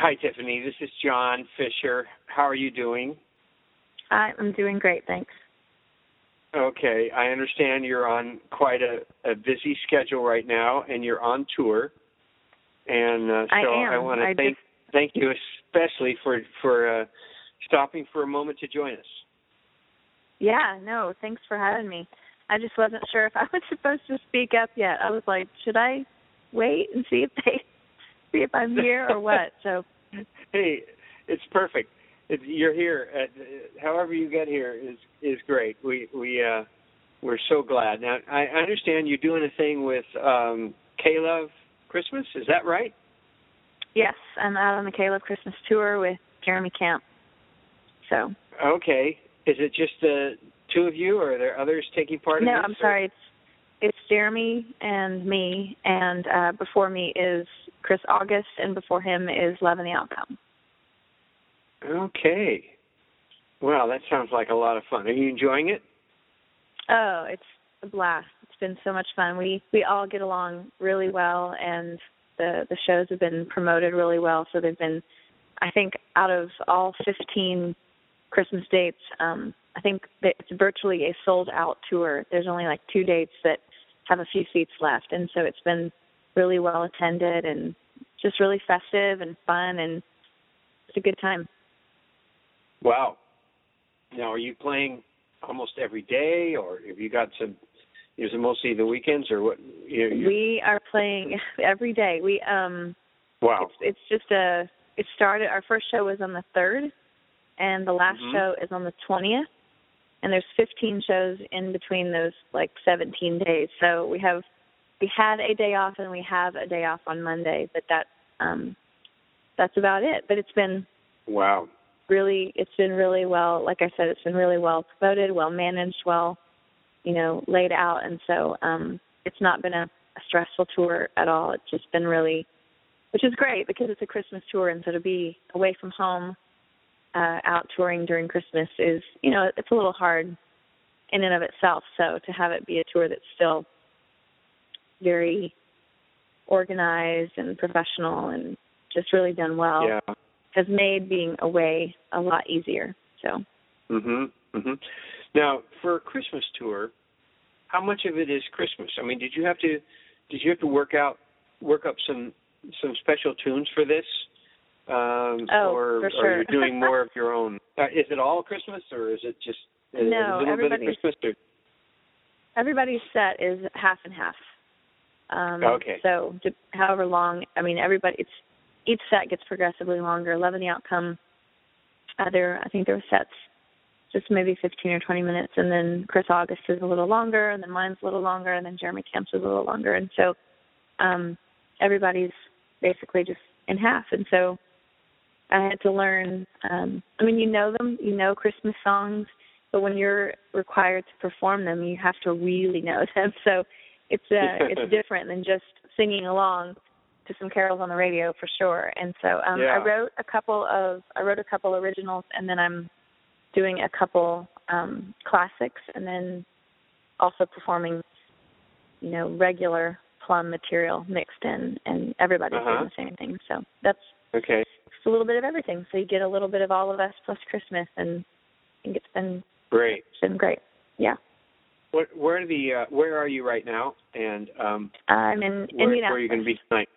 Hi, Tiffany. This is John Fisher. How are you doing? I'm doing great, thanks. Okay, I understand you're on quite a, a busy schedule right now, and you're on tour. And uh, so I am. want to thank just- thank you especially for for uh, stopping for a moment to join us. Yeah, no, thanks for having me. I just wasn't sure if I was supposed to speak up yet. I was like, should I wait and see if they see if I'm here or what? So Hey, it's perfect. It, you're here. Uh, however you get here is is great. We we uh, we're so glad. Now I understand you're doing a thing with um, K-Love Christmas. Is that right? yes, I'm out on the K-Love Christmas tour with Jeremy Camp. So Okay. Is it just the two of you, or are there others taking part in no, this? I'm or- sorry. It's it's Jeremy and me, and uh before me is Chris August, and before him is Love and the Outcome. Okay. Well, that sounds like a lot of fun. Are you enjoying it? Oh, it's a blast. It's been so much fun. We we all get along really well and the the shows have been promoted really well. So they've been I think out of all 15 Christmas dates, um I think that it's virtually a sold out tour. There's only like two dates that have a few seats left and so it's been really well attended and just really festive and fun and it's a good time. Wow. Now, are you playing almost every day, or have you got some? Is it mostly the weekends, or what? You, you, We are playing every day. We um wow. It's, it's just a. It started. Our first show was on the third, and the last Mhm. show is on the twentieth. And there's 15 shows in between those like 17 days. So we have we had a day off and we have a day off on Monday, but that's um that's about it. But it's been Wow. really it's been really well like I said, it's been really well promoted, well managed, well, you know, laid out and so um it's not been a, a stressful tour at all. It's just been really which is great because it's a Christmas tour and so to be away from home uh out touring during Christmas is you know, it's a little hard in and of itself. So to have it be a tour that's still very organized and professional and just really done well Yeah. has made being away a lot easier. So Mhm. Mhm. Now, for a Christmas tour, how much of it is Christmas? I mean, did you have to did you have to work out work up some some special tunes for this? Um Oh, or for or sure. you're doing more of your own? Uh, is it all Christmas or is it just a, No, a little bit of Christmas or everybody's set is half and half. Um Okay. so to, however long I mean everybody it's each set gets progressively longer. Love and the outcome uh, there I think there were sets just maybe fifteen or twenty minutes and then Chris August is a little longer and then mine's a little longer and then Jeremy Camp's is a little longer and so um everybody's basically just in half and so I had to learn um I mean you know them, you know Christmas songs, but when you're required to perform them you have to really know them. So it's uh it's different than just singing along to some carols on the radio for sure. And so um Yeah. I wrote a couple of I wrote a couple originals and then I'm doing a couple um classics and then also performing you know regular Plumb material mixed in and everybody's Uh-huh. doing the same thing. So that's Okay. just a little bit of everything. So you get a little bit of all of us plus Christmas, and I think it's been Great. it's been great. Yeah, What, where are the uh, where are you right now? And um, I'm in where, Indianapolis. where are you going to be tonight?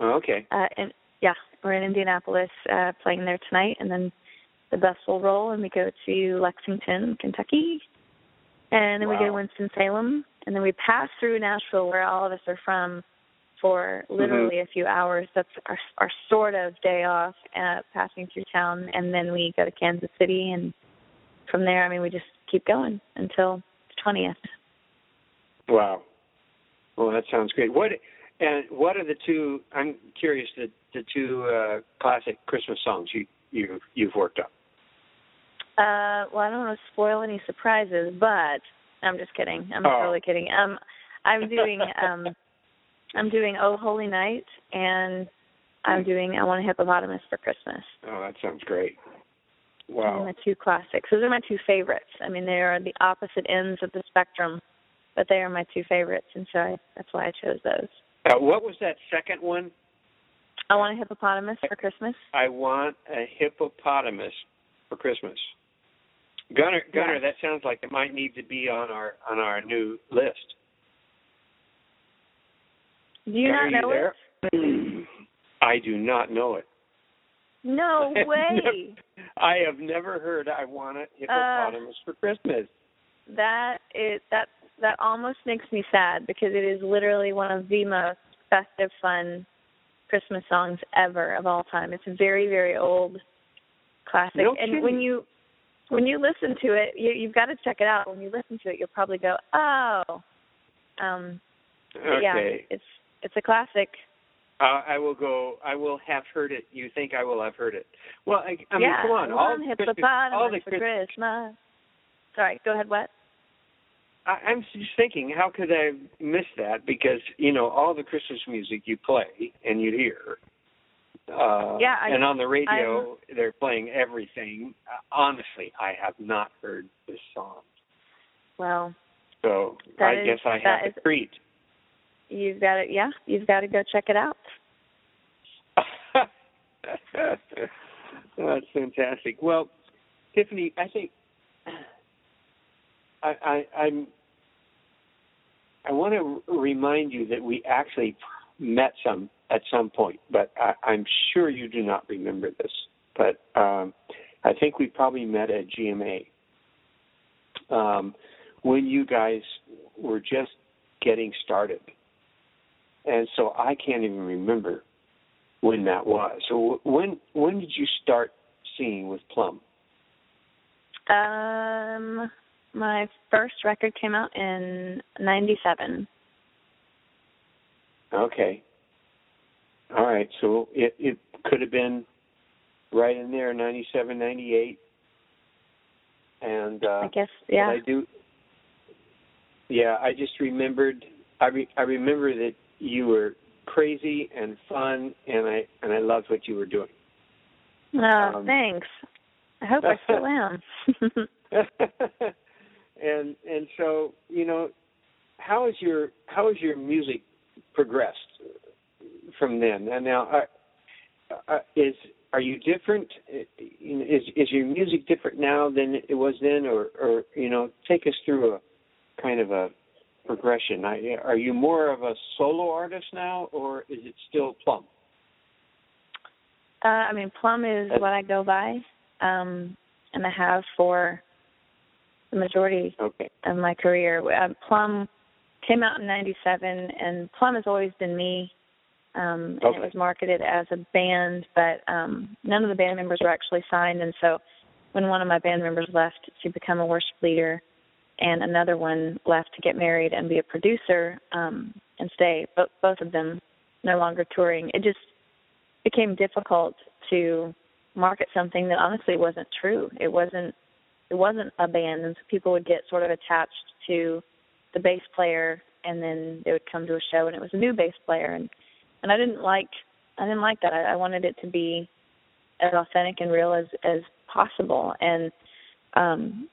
Oh, okay. Uh, and yeah, we're in Indianapolis uh, playing there tonight, and then the bus will roll, and we go to Lexington, Kentucky, and then we go to Winston Salem, and then we pass through Nashville, where all of us are from, for literally a few hours. That's our our sort of day off, uh, passing through town, and then we go to Kansas City, and from there, I mean, we just keep going until the twentieth. Wow. Well, that sounds great. What and what are the two? I'm curious the the two uh, classic Christmas songs you you you've worked on. Uh, well, I don't want to spoil any surprises, but I'm just kidding. I'm Oh. totally kidding. Um, I'm doing um, I'm doing Oh Holy Night, and I'm doing I Want a Hippopotamus for Christmas. Oh, that sounds great. Those Wow. are my two classics. Those are my two favorites. I mean, they are the opposite ends of the spectrum, but they are my two favorites, and so I, that's why I chose those. Uh, what was that second one? I Want a Hippopotamus for Christmas. I want a hippopotamus for Christmas. Gunner, Gunner, Yes. that sounds like it might need to be on our on our new list. Do you Gunner, not know you it? I do not know it. No way. I have never heard I want a hippopotamus for Christmas. That is that that almost makes me sad because it is literally one of the most festive, fun Christmas songs ever of all time. It's a very, very old classic. No and when you when you listen to it, you you've got to check it out. When you listen to it, you'll probably go, "Oh." Um but yeah, it's it's a classic. Uh, I will go. I will have heard it. You think I will have heard it? Well, I, I mean, yeah, come on. All the Christmas, all the Christmas, Christmas. Sorry, go ahead. What? I, I'm just thinking, how could I miss that? Because you know, all the Christmas music you play and you hear. Uh, Yeah, I- and on the radio they're playing everything. Uh, honestly, I have not heard this song, Well, so I is- guess I have is- a treat. You've got it. yeah, you've got to go check it out. That's fantastic. Well, Tiffany, I think I, I, I'm. I want to remind you that we actually met some at some point, but I, I'm sure you do not remember this. But um, I think we probably met at GMA um, when you guys were just getting started, and so I can't even remember when that was. So when when did you start singing with Plumb? Um, my first record came out in '97. Okay. All right. So it it could have been right in there, '97, '98. and uh, I guess, yeah. I do. Yeah, I just remembered. I re, I remember that you were crazy and fun, and I and I loved what you were doing. Oh, um, thanks. I hope I still am. and and so you know, how is your how has your music progressed from then? And now, uh, uh, is are you different? Is is your music different now than it was then, or or you know, take us through a kind of a progression. I, are you more of a solo artist now, or is it still Plumb? uh, I mean, Plumb is That's- what I go by, um, and I have for the majority Okay. of my career. Uh, Plumb came out in '97, and Plumb has always been me. Um, and Okay. it was marketed as a band, but um, none of the band members were actually signed. And so, when one of my band members left to become a worship leader, and another one left to get married and be a producer um, and stay, both both of them no longer touring, it just became difficult to market something that honestly wasn't true. It wasn't it wasn't a band and so people would get sort of attached to the bass player and then they would come to a show and it was a new bass player and and I didn't like I didn't like that. I, I wanted it to be as authentic and real as as possible and um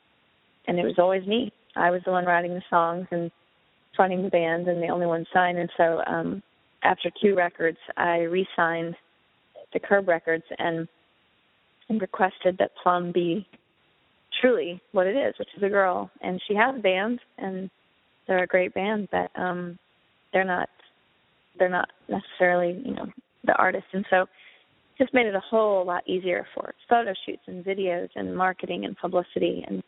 and it was always me. I was the one writing the songs and fronting the band and the only one signed and so um after Q Records I re-signed to Curb Records and and requested that Plumb be truly what it is, which is a girl. And she has a band and they're a great band, but um they're not they're not necessarily, you know, the artist and so just made it a whole lot easier for photo shoots and videos and marketing and publicity and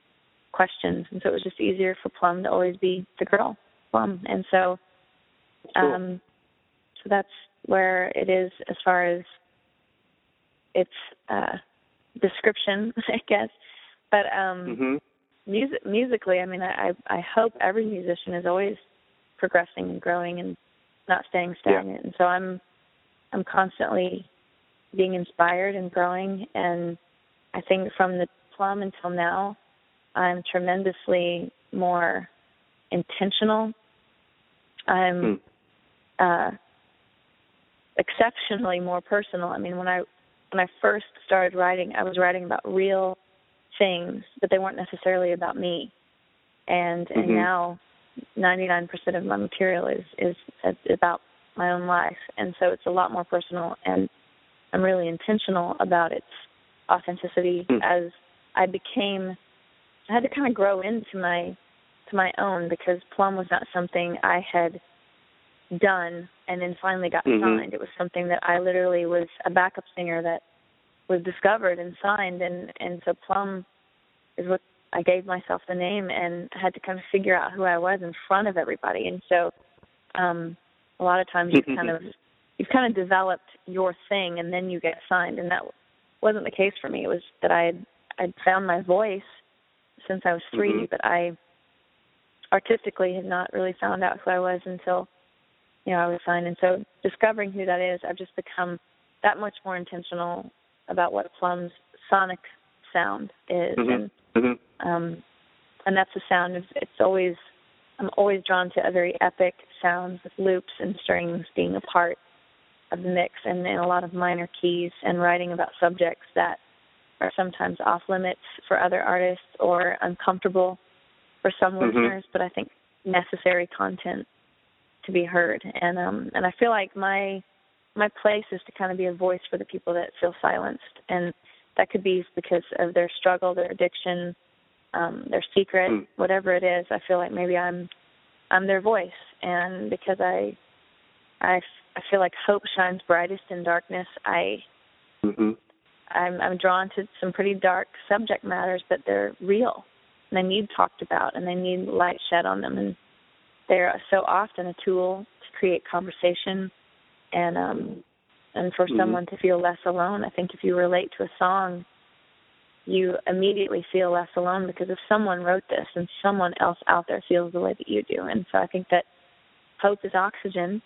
questions. And so it was just easier for Plumb to always be the girl, Plumb. And so Cool. um So that's where it is as far as its uh, description, I guess. But um, Mm-hmm. music musically, I mean, I I hope every musician is always progressing and growing and not staying stagnant. And so I'm I'm constantly being inspired and growing. And I think from the Plumb until now, I'm tremendously more intentional. I'm Hmm. uh, exceptionally more personal. I mean, when I when I first started writing, I was writing about real things, but they weren't necessarily about me. And and Mhm. now, 99% of my material is is about my own life, and so it's a lot more personal. And I'm really intentional about its authenticity Hmm. as I became. I had to kind of grow into my to my own because Plumb was not something I had done and then finally got Mhm. signed. It was something that I literally was a backup singer that was discovered and signed and and so Plumb is what I gave myself the name and had to kind of figure out who I was in front of everybody. And so um a lot of times you kind of you've kind of developed your thing and then you get signed and that wasn't the case for me. It was that I had I'd found my voice since I was 3 Mhm. but I artistically had not really found out who I was until you know I was signed. And so discovering who that is, I've just become that much more intentional about what Plumb's sonic sound is, Mhm. and Mm-hmm. um, and that's the sound of it's always I'm always drawn to a very epic sounds with loops and strings being a part of the mix and, and a lot of minor keys and writing about subjects that are sometimes off limits for other artists or uncomfortable for some Mhm. listeners, but I think necessary content to be heard. And um and I feel like my my place is to kind of be a voice for the people that feel silenced and that could be because of their struggle, their addiction, um, their secret, Mm. whatever it is. I feel like maybe I'm I'm their voice, and because I I f- I feel like hope shines brightest in darkness. I Mm-hmm. I'm I'm drawn to some pretty dark subject matters, but they're real and they need talked about and they need light shed on them and they're so often a tool to create conversation and um and for Mhm. someone to feel less alone. I think if you relate to a song, you immediately feel less alone because if someone wrote this and someone else out there feels the way that you do. And so I think that hope is oxygen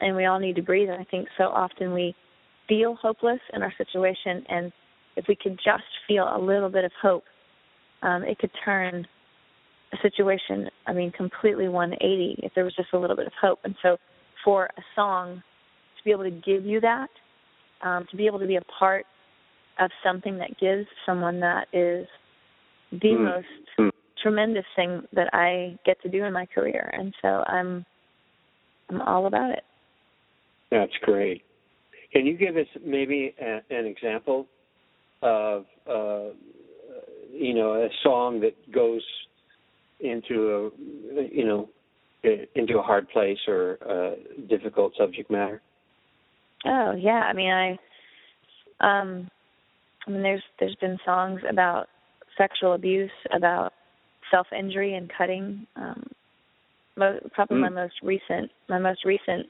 and we all need to breathe and I think so often we feel hopeless in our situation and if we could just feel a little bit of hope, um, it could turn a situation, I mean, completely 180 if there was just a little bit of hope. And so for a song to be able to give you that, um, to be able to be a part of something that gives someone that is the Mm. most Mm. tremendous thing that I get to do in my career. And so I'm I'm all about it. That's great. Can you give us maybe a, an example of, uh, you know, a song that goes into a, you know, into a hard place or a difficult subject matter? Oh yeah, I mean I um I mean there's there's been songs about sexual abuse, about self injury and cutting. Um mo- probably my Mm. most recent my most recent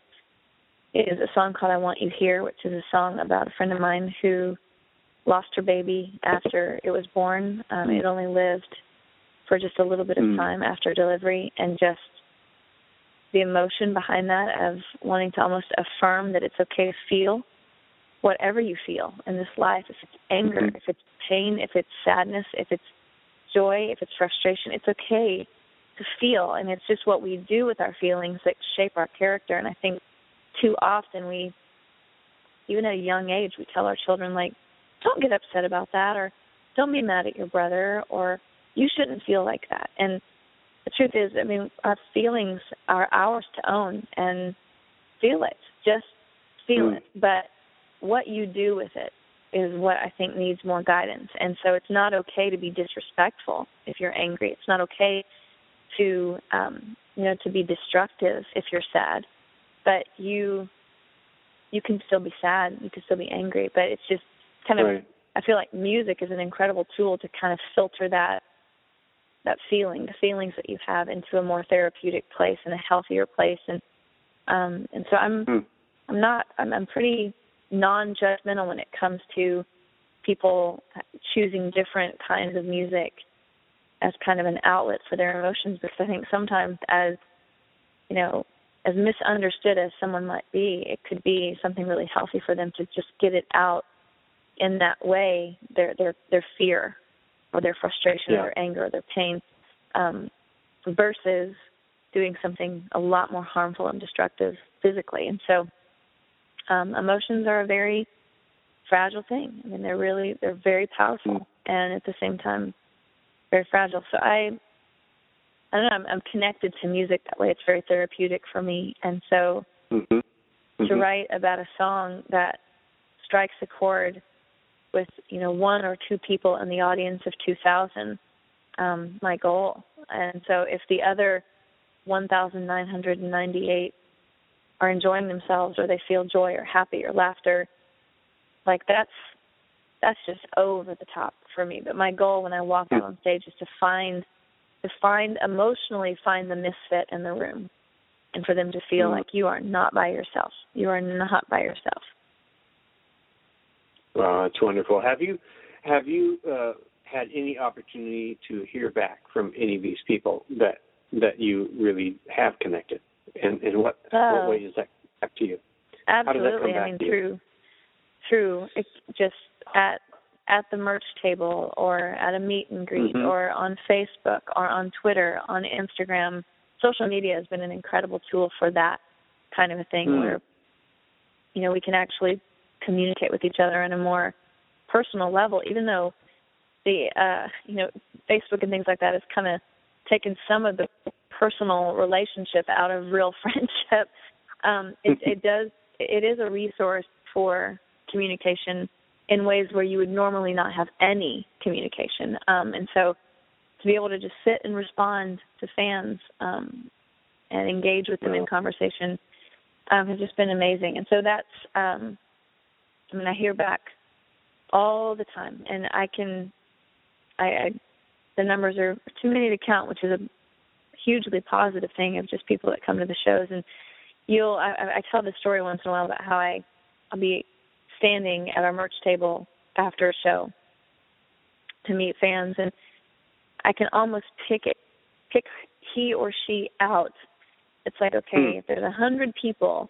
is a song called I Want You Here, which is a song about a friend of mine who lost her baby after it was born. Um it only lived for just a little bit of Mm. time after delivery and just the emotion behind that of wanting to almost affirm that it's okay to feel whatever you feel in this life if it's anger Mhm. if it's pain if it's sadness if it's joy if it's frustration it's okay to feel and it's just what we do with our feelings that shape our character and i think too often we even at a young age we tell our children like don't get upset about that or don't be mad at your brother or you shouldn't feel like that and the truth is, I mean, our feelings are ours to own and feel it. Just feel Mm. it. But what you do with it is what I think needs more guidance. And so it's not okay to be disrespectful if you're angry. It's not okay to um you know to be destructive if you're sad. But you you can still be sad, you can still be angry, but it's just kind of Right. I feel like music is an incredible tool to kind of filter that that feeling, the feelings that you have into a more therapeutic place and a healthier place and Um, and so I'm Hmm. I'm not I'm, I'm pretty non-judgmental when it comes to people choosing different kinds of music as kind of an outlet for their emotions because I think sometimes as you know as misunderstood as someone might be, it could be something really healthy for them to just get it out in that way, their their their fear or their frustration Yeah. or their anger or their pain, um, versus doing something a lot more harmful and destructive physically. And so um, emotions are a very fragile thing. I mean they're really they're very powerful and at the same time very fragile. So I I don't know, I'm, I'm connected to music that way. It's very therapeutic for me. And so Mm-hmm. to write about a song that strikes a chord with, you know, one or two people in the audience of 2,000, um, my goal. And so if the other 1,998 are enjoying themselves or they feel joy or happy or laughter, like that's that's just over the top for me. But my goal when I walk out on stage is to find to find emotionally find the misfit in the room and for them to feel Mhm. like you are not by yourself. You are not by yourself. Wow, that's wonderful. Have you have you uh, had any opportunity to hear back from any of these people that that you really have connected? And and what Oh. what way is that back to you? does that come Absolutely. I mean to you? through through it just at at the merch table or at a meet and greet Mhm. or on Facebook or on Twitter, on Instagram. Social media has been an incredible tool for that kind of a thing Mm. where you know we can actually communicate with each other on a more personal level even though the uh you know Facebook and things like that has kind of taken some of the personal relationship out of real friendship um it it does it is a resource for communication in ways where you would normally not have any communication. Um and so to be able to just sit and respond to fans um and engage with them in conversation um has just been amazing. And so that's um I mean I hear back all the time and I can I, I the numbers are too many to count which is a hugely positive thing of just people that come to the shows. And you'll I, I I tell this story once in a while about how I I'll be standing at our merch table after a show to meet fans and I can almost pick it pick he or she out. It's like okay, Hmm. if there's a hundred people,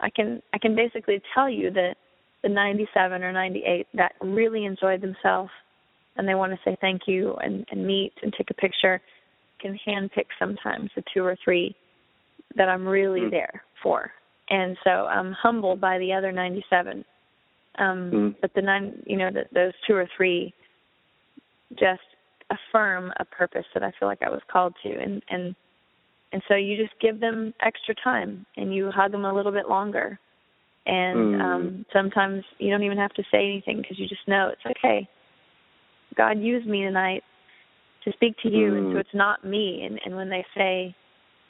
I can I can basically tell you that the 97 or 98 that really enjoyed themselves and they want to say thank you and, and meet and take a picture can handpick sometimes the two or three that I'm really Hmm. there for. And so I'm humbled by the other 97. Um, Hmm. But the nine, you know, the, those two or three just affirm a purpose that I feel like I was called to, and and and so you just give them extra time and you hug them a little bit longer, and Mm. um sometimes you don't even have to say anything because you just know it's okay. God used me tonight to speak to you, and so Mm. it's not me. And and when they say,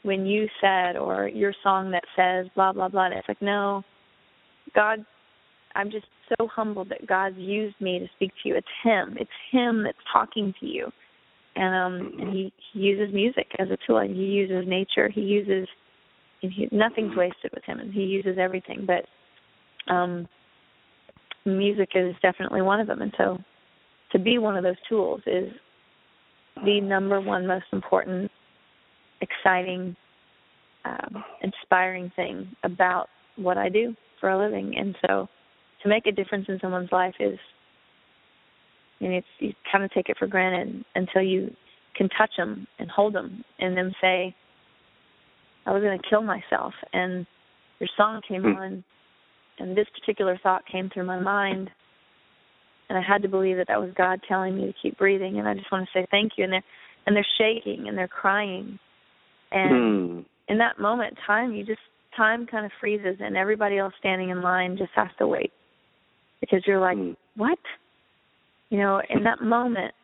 when you said or your song that says blah blah blah, it's like no, God I'm just so humbled that God's used me to speak to you. It's Him. It's Him that's talking to you, and um, and He, he uses music as a tool. And he uses nature. He uses, and he, nothing's wasted with Him, and He uses everything. But um, music is definitely one of them. And so, to be one of those tools is the number one most important, exciting, um, inspiring thing about what I do for a living. And so to make a difference in someone's life is mean it's you kind of take it for granted until you can touch them and hold them and then say I was going to kill myself and your song came Hmm. on and this particular thought came through my mind and I had to believe that that was God telling me to keep breathing and I just want to say thank you and they're and they're shaking and they're crying and Hmm. in that moment time you just time kind of freezes and everybody else standing in line just has to wait because you're like what? You know in that moment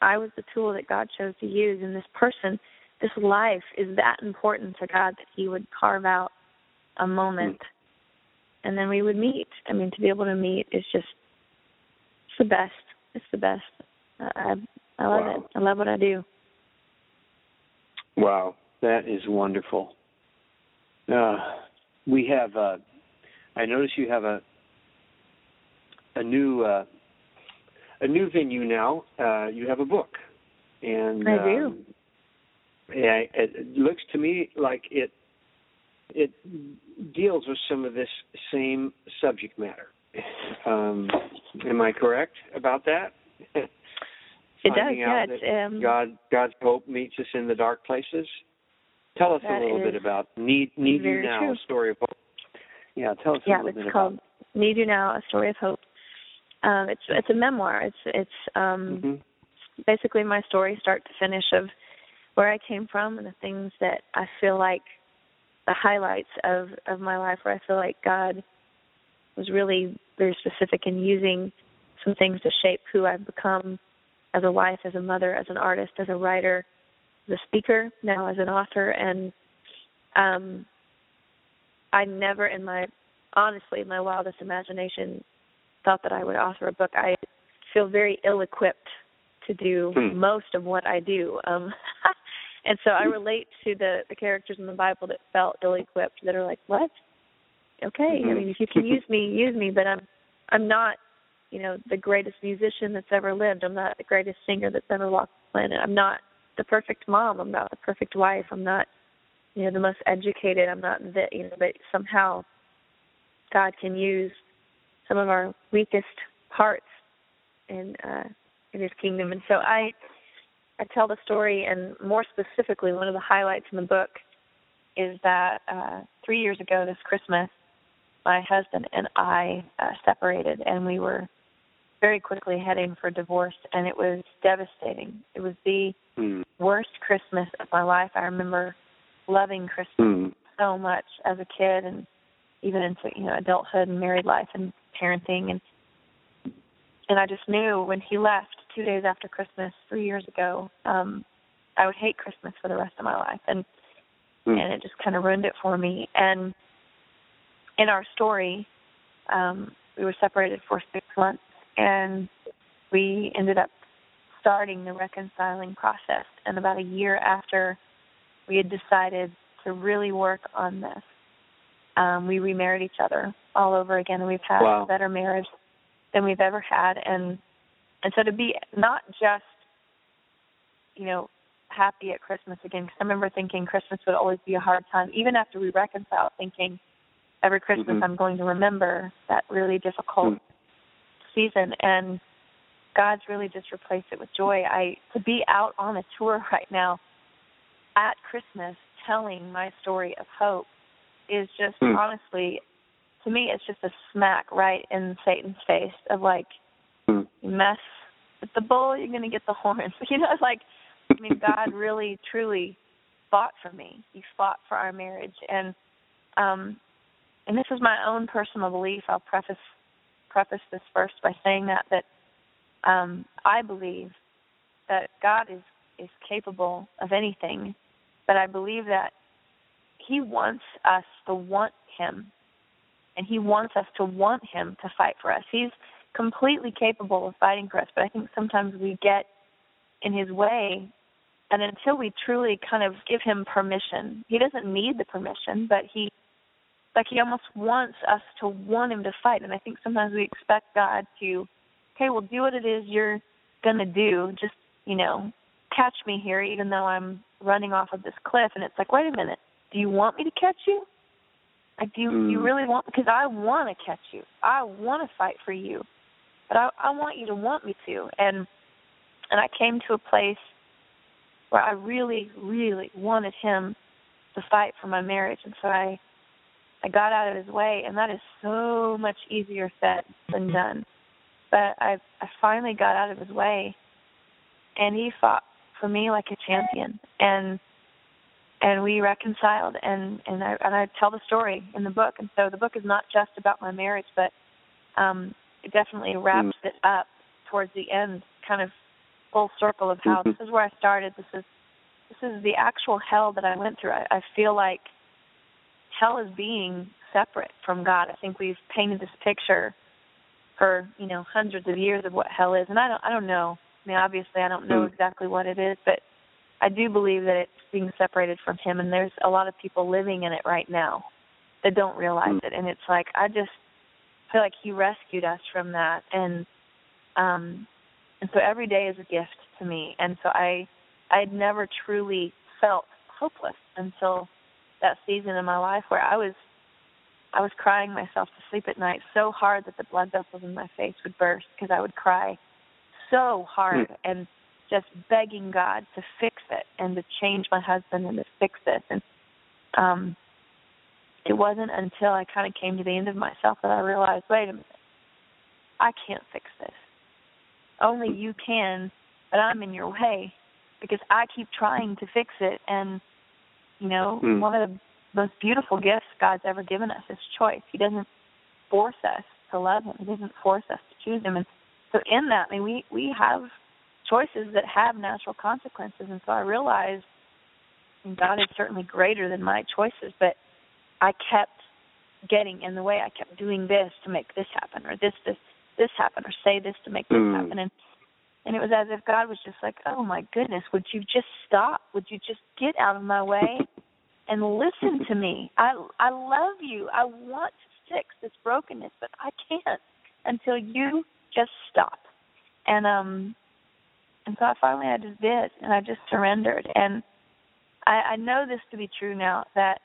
i was the tool that god chose to use and this person this life is that important to god that he would carve out a moment. And then we would meet. I mean to be able to meet is just it's the best. It's the best. I i love Wow. it i love what i do. Wow, that is wonderful. Uh, we have. Uh, I notice you have a a new uh, a new venue now. Uh, you have a book, and I do. Um, yeah, it, it looks to me like it it deals with some of this same subject matter. Um, am I correct about that? It does. Yeah, out it's that um, God God's hope meets us in the dark places. Tell us a little bit about Need Need You Now, true. a story of hope. Yeah, tell us a little bit about. yeah, it's called about. Need You Now: A Story of Hope. Um, it's it's a memoir. It's it's um, Mhm. basically my story, start to finish, of where I came from and the things that I feel like the highlights of of my life, where I feel like God was really very specific in using some things to shape who I've become as a wife, as a mother, as an artist, as a writer, as a speaker, now as an author, and um, I never in my honestly in my wildest imagination thought that I would author a book. I feel very ill equipped to do Hmm. most of what I do. Um and so I relate to the the characters in the Bible that felt ill equipped that are like, What? Okay. I Mhm. mean if you can use me, use me, but I'm I'm not, you know, the greatest musician that's ever lived. I'm not the greatest singer that's ever walked the planet. I'm not the perfect mom. I'm not the perfect wife. I'm not, you know, the most educated. I'm not the you know, but somehow God can use some of our weakest parts in uh in his kingdom. And so I I tell the story and more specifically one of the highlights in the book is that uh three years ago this Christmas my husband and I uh, separated and we were very quickly heading for divorce and it was devastating. It was the Hmm. worst Christmas of my life. I remember loving Christmas Hmm. so much as a kid and even into you know adulthood and married life and parenting and and I just knew when he left two days after Christmas three years ago, um, I would hate Christmas for the rest of my life and Hmm. and it just kind of ruined it for me. And in our story, um, we were separated for six months and we ended up starting the reconciling process and about a year after we had decided to really work on this um, we remarried each other all over again, and we've had Wow. a better marriage than we've ever had. And and so to be not just, you know, happy at Christmas again, because I remember thinking Christmas would always be a hard time, even after we reconciled, thinking every Christmas Mhm. I'm going to remember that really difficult Mm. season, and God's really just replaced it with joy. I to be out on a tour right now at Christmas telling my story of hope is just Hmm. honestly to me it's just a smack right in Satan's face of like Hmm. you mess with the bull, you're gonna get the horns. You know, like I mean God really truly fought for me. He fought for our marriage and um and this is my own personal belief. I'll preface preface this first by saying that that um I believe that God is is capable of anything, but I believe that he wants us to want him and he wants us to want him to fight for us. He's completely capable of fighting for us, but I think sometimes we get in his way and until we truly kind of give him permission. He doesn't need the permission, but he like he almost wants us to want him to fight and I think sometimes we expect God to okay, well do what it is you're going to do. Just, you know, catch me here even though I'm running off of this cliff and it's like, "Wait a minute. Do you want me to catch you?" Like, do you, do you Mm. really want? Because I want to catch you. I want to fight for you, but I, I want you to want me to. And and I came to a place where I really, really wanted him to fight for my marriage, and so I I got out of his way, and that is so much easier said than done. But I I finally got out of his way, and he fought for me like a champion, and and we reconciled and and I and I tell the story in the book. And so the book is not just about my marriage but um it definitely wraps it up towards the end kind of full circle of how Mhm. this is where I started. This is this is the actual hell that I went through. I, I feel like hell is being separate from God. I think we've painted this picture for you know hundreds of years of what hell is. And I don't I don't know. I mean obviously I don't know Mm. exactly what it is but I do believe that it's being separated from him and there's a lot of people living in it right now that don't realize Mm. it and it's like I just feel like he rescued us from that and um and so every day is a gift to me and so I I had never truly felt hopeless until that season in my life where I was I was crying myself to sleep at night so hard that the blood vessels in my face would burst because I would cry so hard Hmm. and just begging God to fix it and to change my husband and to fix this and um it wasn't until I kind of came to the end of myself that I realized, wait a minute, I can't fix this. Only you can, but I'm in your way because I keep trying to fix it. And, you know, Hmm. one of the most beautiful gifts God's ever given us is choice. He doesn't force us to love Him, He doesn't force us to choose Him. And so, in that, I mean, we, we have choices that have natural consequences. And so I realized God is certainly greater than my choices, but I kept getting in the way. I kept doing this to make this happen, or this this this happen, or say this to make this Mm. happen, and and it was as if God was just like, "Oh my goodness, would you just stop? Would you just get out of my way and listen to me? I I love you. I want to fix this brokenness, but I can't until you just stop." And um, and so I finally I just did, and I just surrendered, and I, I know this to be true now that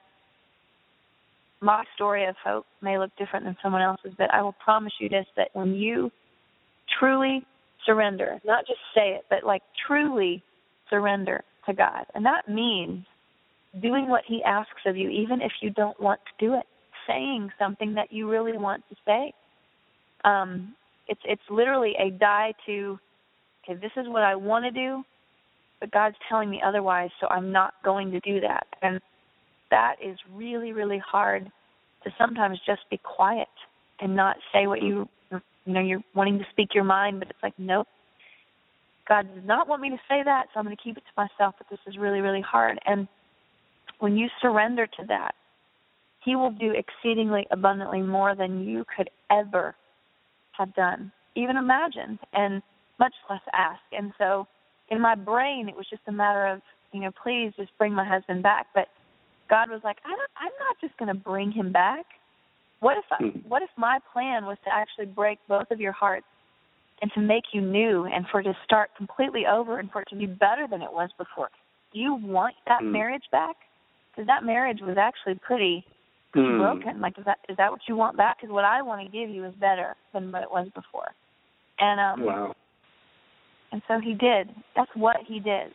my story of hope may look different than someone else's, but I will promise you this that when you truly surrender, not just say it, but like truly surrender to God, and that means doing what He asks of you, even if you don't want to do it, saying something that you really want to say. Um, it's it's literally a die to, okay, this is what I want to do, but God's telling me otherwise, so I'm not going to do that. And that is really, really hard to sometimes just be quiet and not say what you you know, you're wanting to speak your mind, but it's like, nope. God does not want me to say that, so I'm going to keep it to myself, but this is really, really hard. And when you surrender to that, He will do exceedingly abundantly more than you could ever have done, even imagined, and much less ask. And so in my brain, it was just a matter of, you know, please just bring my husband back. But God was like, I don't, I'm not just going to bring him back. What if I, Hmm. what if my plan was to actually break both of your hearts and to make you new and for it to start completely over and for it to be better than it was before? Do you want that Hmm. marriage back? Because that marriage was actually pretty Hmm. broken. Like, is that is that what you want back? Because what I want to give you is better than what it was before. And um, Wow. And so he did. That's what he did.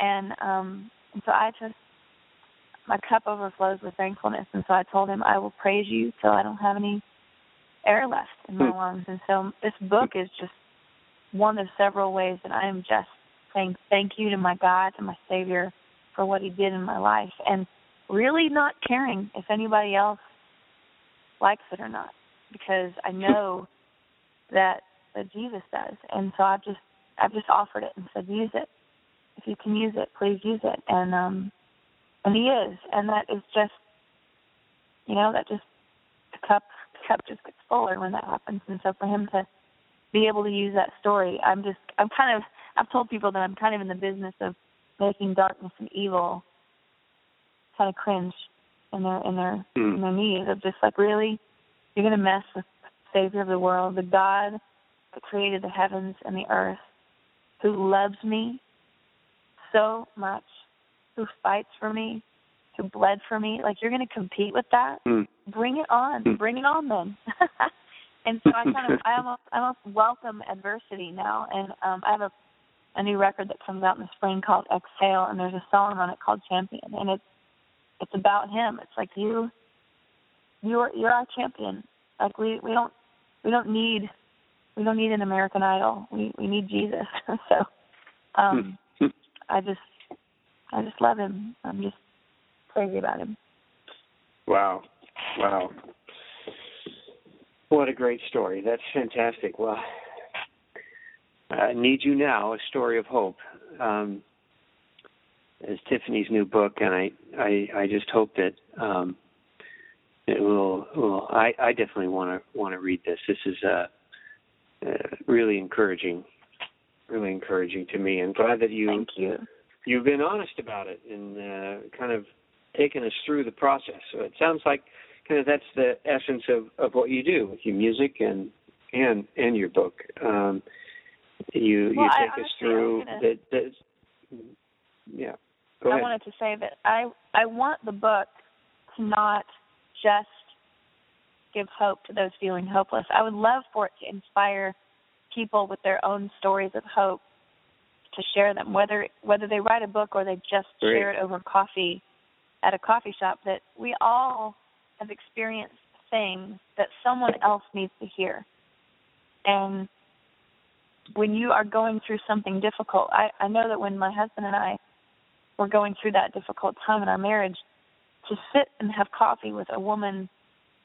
And um and so I just my cup overflows with thankfulness and so I told him I will praise you till I don't have any air left in my Hmm. lungs. And so this book is just one of several ways that I am just saying thank you to my God and my Savior for what he did in my life and really not caring if anybody else likes it or not because I know that that Jesus does. And so I've just I've just offered it and said, use it. If you can use it, please use it. And um and he is. And that is just you know, that just the cup the cup just gets fuller when that happens. And so for him to be able to use that story, I'm just I'm kind of I've told people that I'm kind of in the business of making darkness and evil kind of cringe in their in their Hmm. in their knees of just like really you're gonna mess with the Savior of the world, the God that created the heavens and the earth, who loves me so much, who fights for me, who bled for me. Like you're gonna compete with that? Hmm. Bring it on. Hmm. Bring it on then. and so I kind of I almost I almost welcome adversity now and um I have a a new record that comes out in the spring called Exhale and there's a song on it called Champion and it's it's about him. It's like you you're you're our champion. Like we we don't we don't need we don't need an American Idol. We we need Jesus. so um Hmm. I just I just love him. I'm just crazy about him. Wow. Wow. What a great story. That's fantastic. Well, I Need You Now, A Story of Hope, um, is Tiffany's new book, and I, I, I just hope that um, it will, will I, I definitely want to want to read this. This is uh, uh, really encouraging, really encouraging to me. I'm glad that you Thank you. you've been honest about it and uh, kind of taken us through the process. So it sounds like kind of that's the essence of, of what you do with your music and and and your book. Um, you well, you take I, us through gonna, the, the yeah. I wanted to say that I I want the book to not just give hope to those feeling hopeless. I would love for it to inspire people with their own stories of hope to share them, whether whether they write a book or they just Great. share it over coffee at a coffee shop. That we all have experienced things that someone else needs to hear, and when you are going through something difficult, I, I know that when my husband and I were going through that difficult time in our marriage, to sit and have coffee with a woman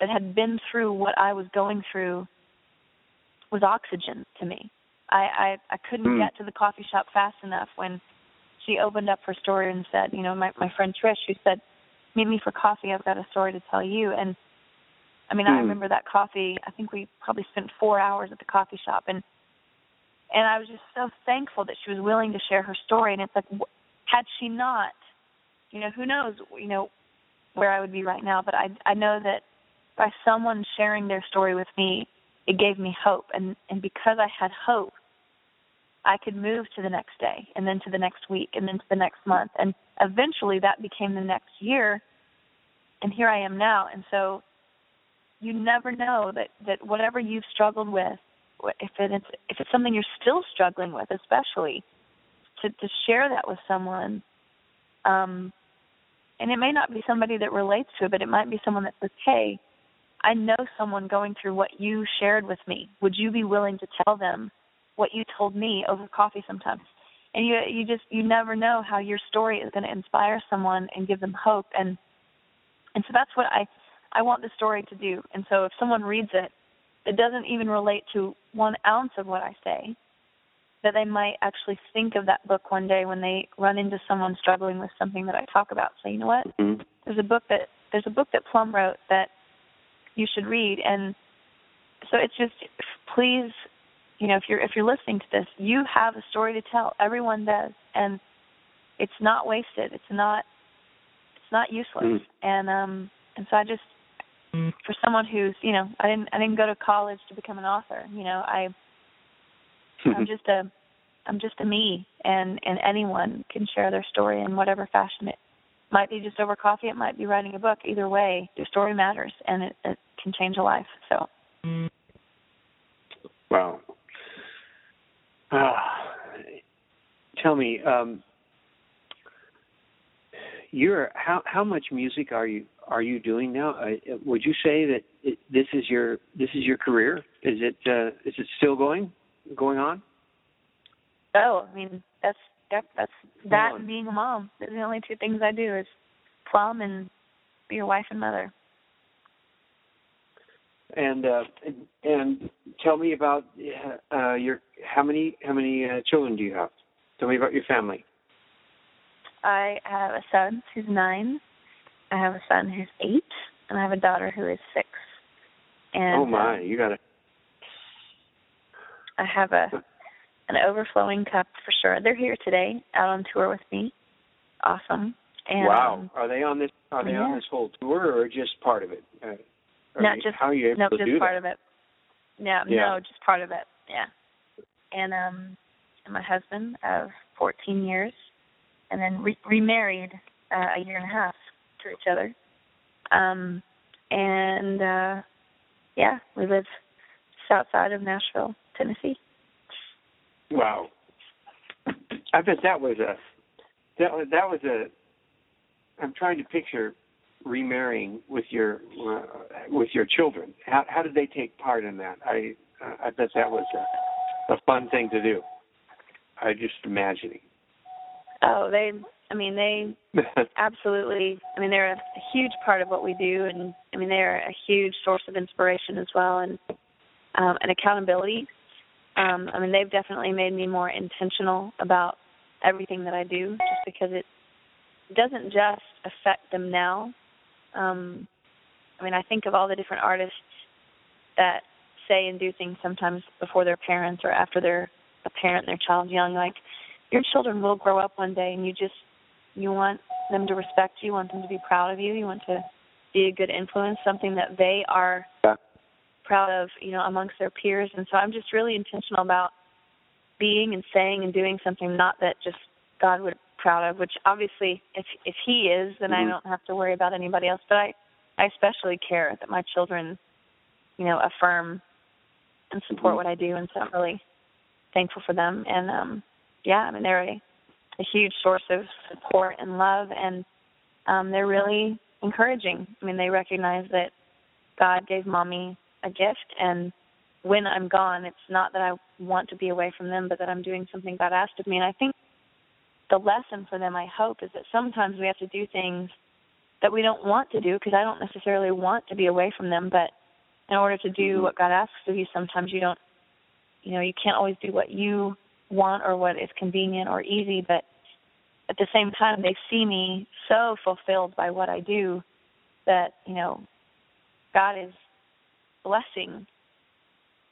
that had been through what I was going through was oxygen to me. I I, I couldn't Hmm. get to the coffee shop fast enough when she opened up her story and said, you know, my my friend Trish, who said, "Meet me for coffee. I've got a story to tell you." And I mean, I Hmm. remember that coffee. I think we probably spent four hours at the coffee shop, and and I was just so thankful that she was willing to share her story. And it's like, had she not, you know, who knows, you know, where I would be right now. But I I know that by someone sharing their story with me, it gave me hope, and and because I had hope, I could move to the next day, and then to the next week, and then to the next month, and eventually that became the next year, and here I am now. And so, you never know that that whatever you've struggled with, if it's if it's something you're still struggling with, especially, to to share that with someone. Um, and it may not be somebody that relates to it, but it might be someone that says, "Hey, I know someone going through what you shared with me. Would you be willing to tell them what you told me over coffee sometimes?" And you you just you never know how your story is going to inspire someone and give them hope and and so that's what I I want the story to do. And so if someone reads it that doesn't even relate to one ounce of what I say, that they might actually think of that book one day when they run into someone struggling with something that I talk about. Say, you know what? Mhm. There's a book that there's a book that Plumb wrote that you should read, and so it's just please, you know, if you're if you're listening to this, you have a story to tell. Everyone does, and it's not wasted. It's not it's not useless. Mm. And um and so I just for someone who's you know I didn't I didn't go to college to become an author. You know I I'm just a I'm just a me and and anyone can share their story in whatever fashion it might be just over coffee, it might be writing a book. Either way, your story matters and it, it can change a life. So Wow. Ah, tell me, um, you're how how much music are you are you doing now? Uh, would you say that it, this is your this is your career? Is it uh, is it still going going on? oh, I mean that's that that's that and being a mom. Those are the only two things I do is Plumb and be a wife and mother. And uh, and, and tell me about uh, your how many how many uh, children do you have? Tell me about your family. I have a son who's nine. I have a son who's eight, and I have a daughter who is six. And oh my, uh, you got to I have a an overflowing cup for sure. They're here today, out on tour with me. Awesome. And wow. um, Are they on this? Are they on this whole tour, or just part of it? Uh, Not you- just- how are you able no, to just part that? of it. Yeah, Yeah. no, just part of it. Yeah. And um and my husband of 14 years and then re- remarried uh, a year and a half to each other. Um and uh yeah, we live south side of Nashville, Tennessee. Wow. I bet that was a that was that was a. I'm trying to picture remarrying with your uh, with your children. How how did they take part in that? I uh, I bet that was a, a fun thing to do. I just imagining. Oh, they I mean they absolutely i mean they're a huge part of what we do and i mean they're a huge source of inspiration as well and um and accountability um i mean they've definitely made me more intentional about everything that i do just because it doesn't just affect them now um i mean i think of all the different artists that say and do things sometimes before their parents or after they're a parent and their child's young like your children will grow up one day, and you just you want them to respect you, you want them to be proud of you, you want to be a good influence, something that they are Yeah. Proud of, you know, amongst their peers. And so I'm just really intentional about being and saying and doing something not that just God would proud of, which obviously if if he is, then I Mhm. don't have to worry about anybody else. But I I especially care that my children, you know, affirm and support Mhm. what I do and so I'm really thankful for them and um yeah, I mean they're a, a huge source of support and love and um they're really encouraging. I mean they recognize that God gave mommy a gift and when I'm gone it's not that I want to be away from them but that I'm doing something God asked of me and I think the lesson for them I hope is that sometimes we have to do things that we don't want to do because I don't necessarily want to be away from them but in order to do Mhm. what God asks of you sometimes you don't you know you can't always do what you want or what is convenient or easy but at the same time they see me so fulfilled by what I do that you know God is blessing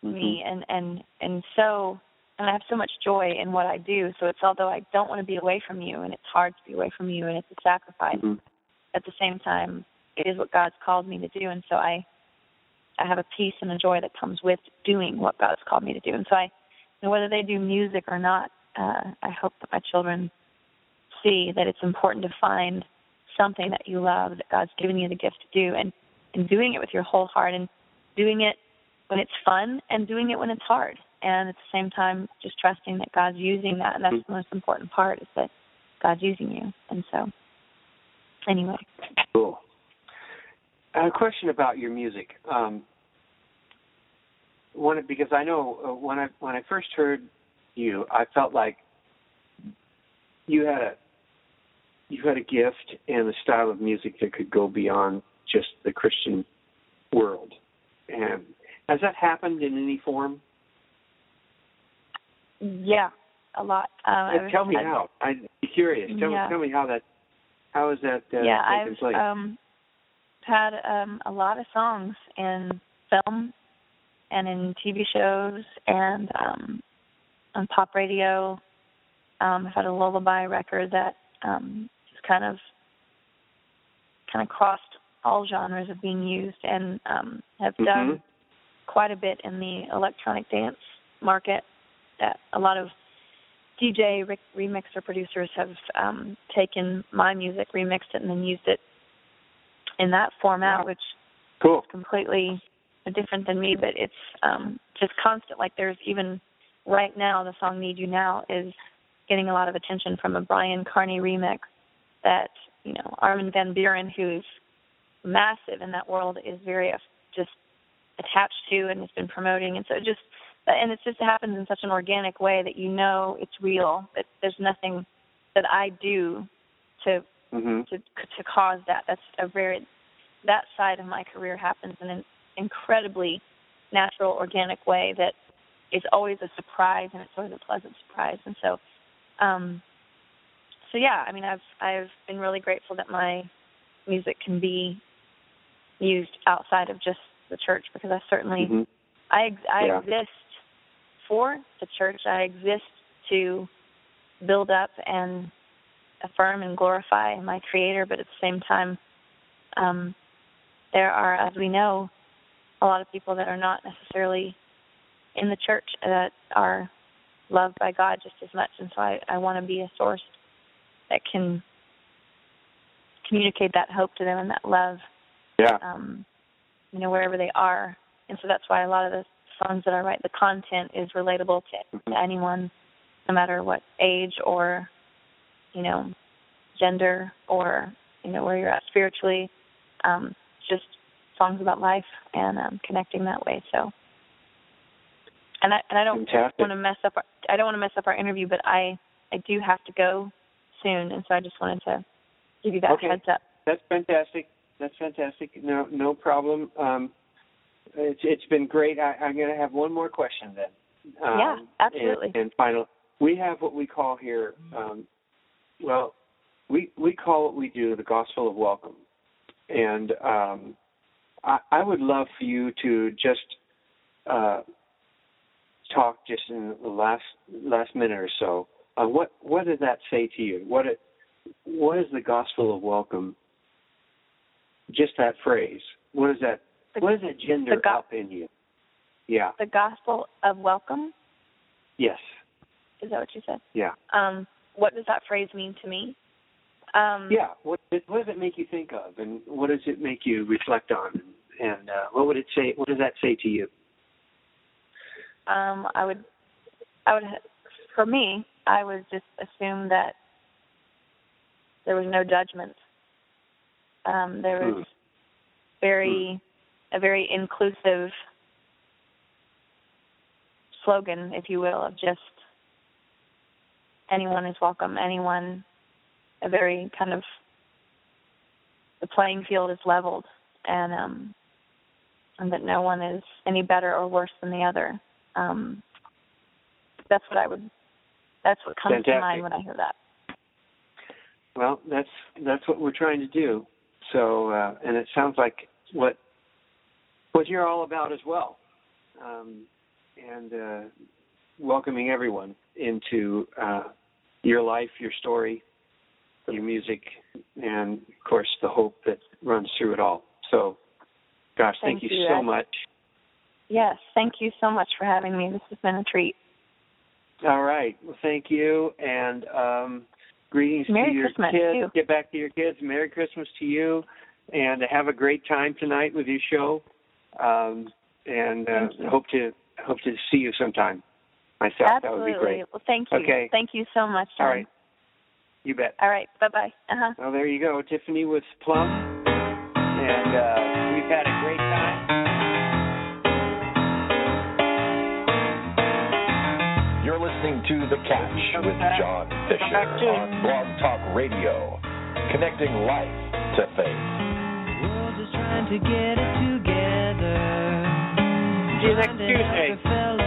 me and and and so and I have so much joy in what I do. So it's although I don't want to be away from you and it's hard to be away from you and it's a sacrifice Mhm. at the same time it is what God's called me to do. And so I I have a peace and a joy that comes with doing what God's called me to do. And so I you know, whether they do music or not uh I hope that my children see that it's important to find something that you love that God's given you the gift to do and and doing it with your whole heart. And doing it when it's fun and doing it when it's hard and at the same time just trusting that God's using that and that's the most important part is that God's using you and so anyway Cool. A question about your music. Um, one because I know uh, when I when I first heard you, I felt like you had a you had a gift and a style of music that could go beyond just the Christian world. And has that happened in any form? yeah a lot um Uh, tell me I- how. I'd be curious. Tell Yeah. me tell me how that how is that uh, yeah, I've place? um had um a lot of songs in film and in TV shows and um on pop radio. Um I've had a lullaby record that um just kind of kind of crossed all genres of being used and um have Mhm. done quite a bit in the electronic dance market that a lot of DJ re- remixer producers have um, taken my music, remixed it, and then used it in that format, which cool. is completely different than me. But it's um, just constant. Like there's even right now, the song "Need You Now" is getting a lot of attention from a Brian Kearney remix that you know Armin van Buuren, who's massive in that world, is very just attached to and has been promoting, and so it just and it just happens in such an organic way that you know it's real. That there's nothing that I do to hmm to to cause that. That's a very that side of my career happens in an incredibly natural, organic way that is always a surprise and it's always a pleasant surprise. And so, um, so yeah, I mean, I've I've been really grateful that my music can be used outside of just the church because I certainly hmm I ex- I Yeah. exist for the church. I exist to build up and affirm and glorify my Creator, but at the same time, um, there are, as we know, a lot of people that are not necessarily in the church that are loved by God just as much, and so I, I want to be a source that can communicate that hope to them and that love Yeah. um, you know, wherever they are. And so that's why a lot of the songs that I write, the content is relatable to, to anyone, no matter what age or, you know, gender or, you know, where you're at spiritually. Um, just songs about life and um, connecting that way. So, and I and I don't want to mess up. Our, I don't want to mess up our interview, but I I do have to go soon, and so I just wanted to give you that Okay. heads up. That's fantastic. That's fantastic. No, no problem. Um, it's it's been great. I, I'm going to have one more question then. Um, Yeah, absolutely. And, and final, we have what we call here. Um, well, we we call what we do the gospel of welcome, and um, I, I would love for you to just uh, talk just in the last last minute or so Uh, what what does that say to you? What it, what is the gospel of welcome? Just that phrase. What does that The- what does that gender go- up in you? Yeah. The gospel of welcome. Yes. Is that what you said? Yeah. Um, what does that phrase mean to me? Um, Yeah. What what does it make you think of, and what does it make you reflect on, and uh, what would it say? What does that say to you? Um, I would, I would, for me, I would just assume that there was no judgment. Um, there was very, a very inclusive slogan, if you will, of just anyone is welcome. Anyone, a very kind of, the playing field is leveled, and um, and that no one is any better or worse than the other. Um, that's what I would. That's what comes Fantastic. to mind when I hear that. Well, that's that's what we're trying to do. So, uh, and it sounds like what what you're all about as well, um, and uh, welcoming everyone into uh, your life, your story, your music, and of course the hope that runs through it all. So, gosh, thank, Thank you you. so much. Yes, thank you so much for having me. This has been a treat. All right. Well, thank you, and um, greetings Merry to your Christmas, kids. too. Get back to your kids. Merry Christmas to you, and have a great time tonight with your show. Um, and uh, you. hope to hope to see you sometime. Myself, that would be great. Well, thank you. Okay. Thank you so much. John. All right. You bet. All right. Bye bye. Uh huh. Well, there you go, Tiffany with Plumb, and uh, we've had a great time. Listening to The Catch with. John Fisher on Blog Talk Radio, connecting life to faith. World is trying to get it together. See you next Trying to help Tuesday. a fellow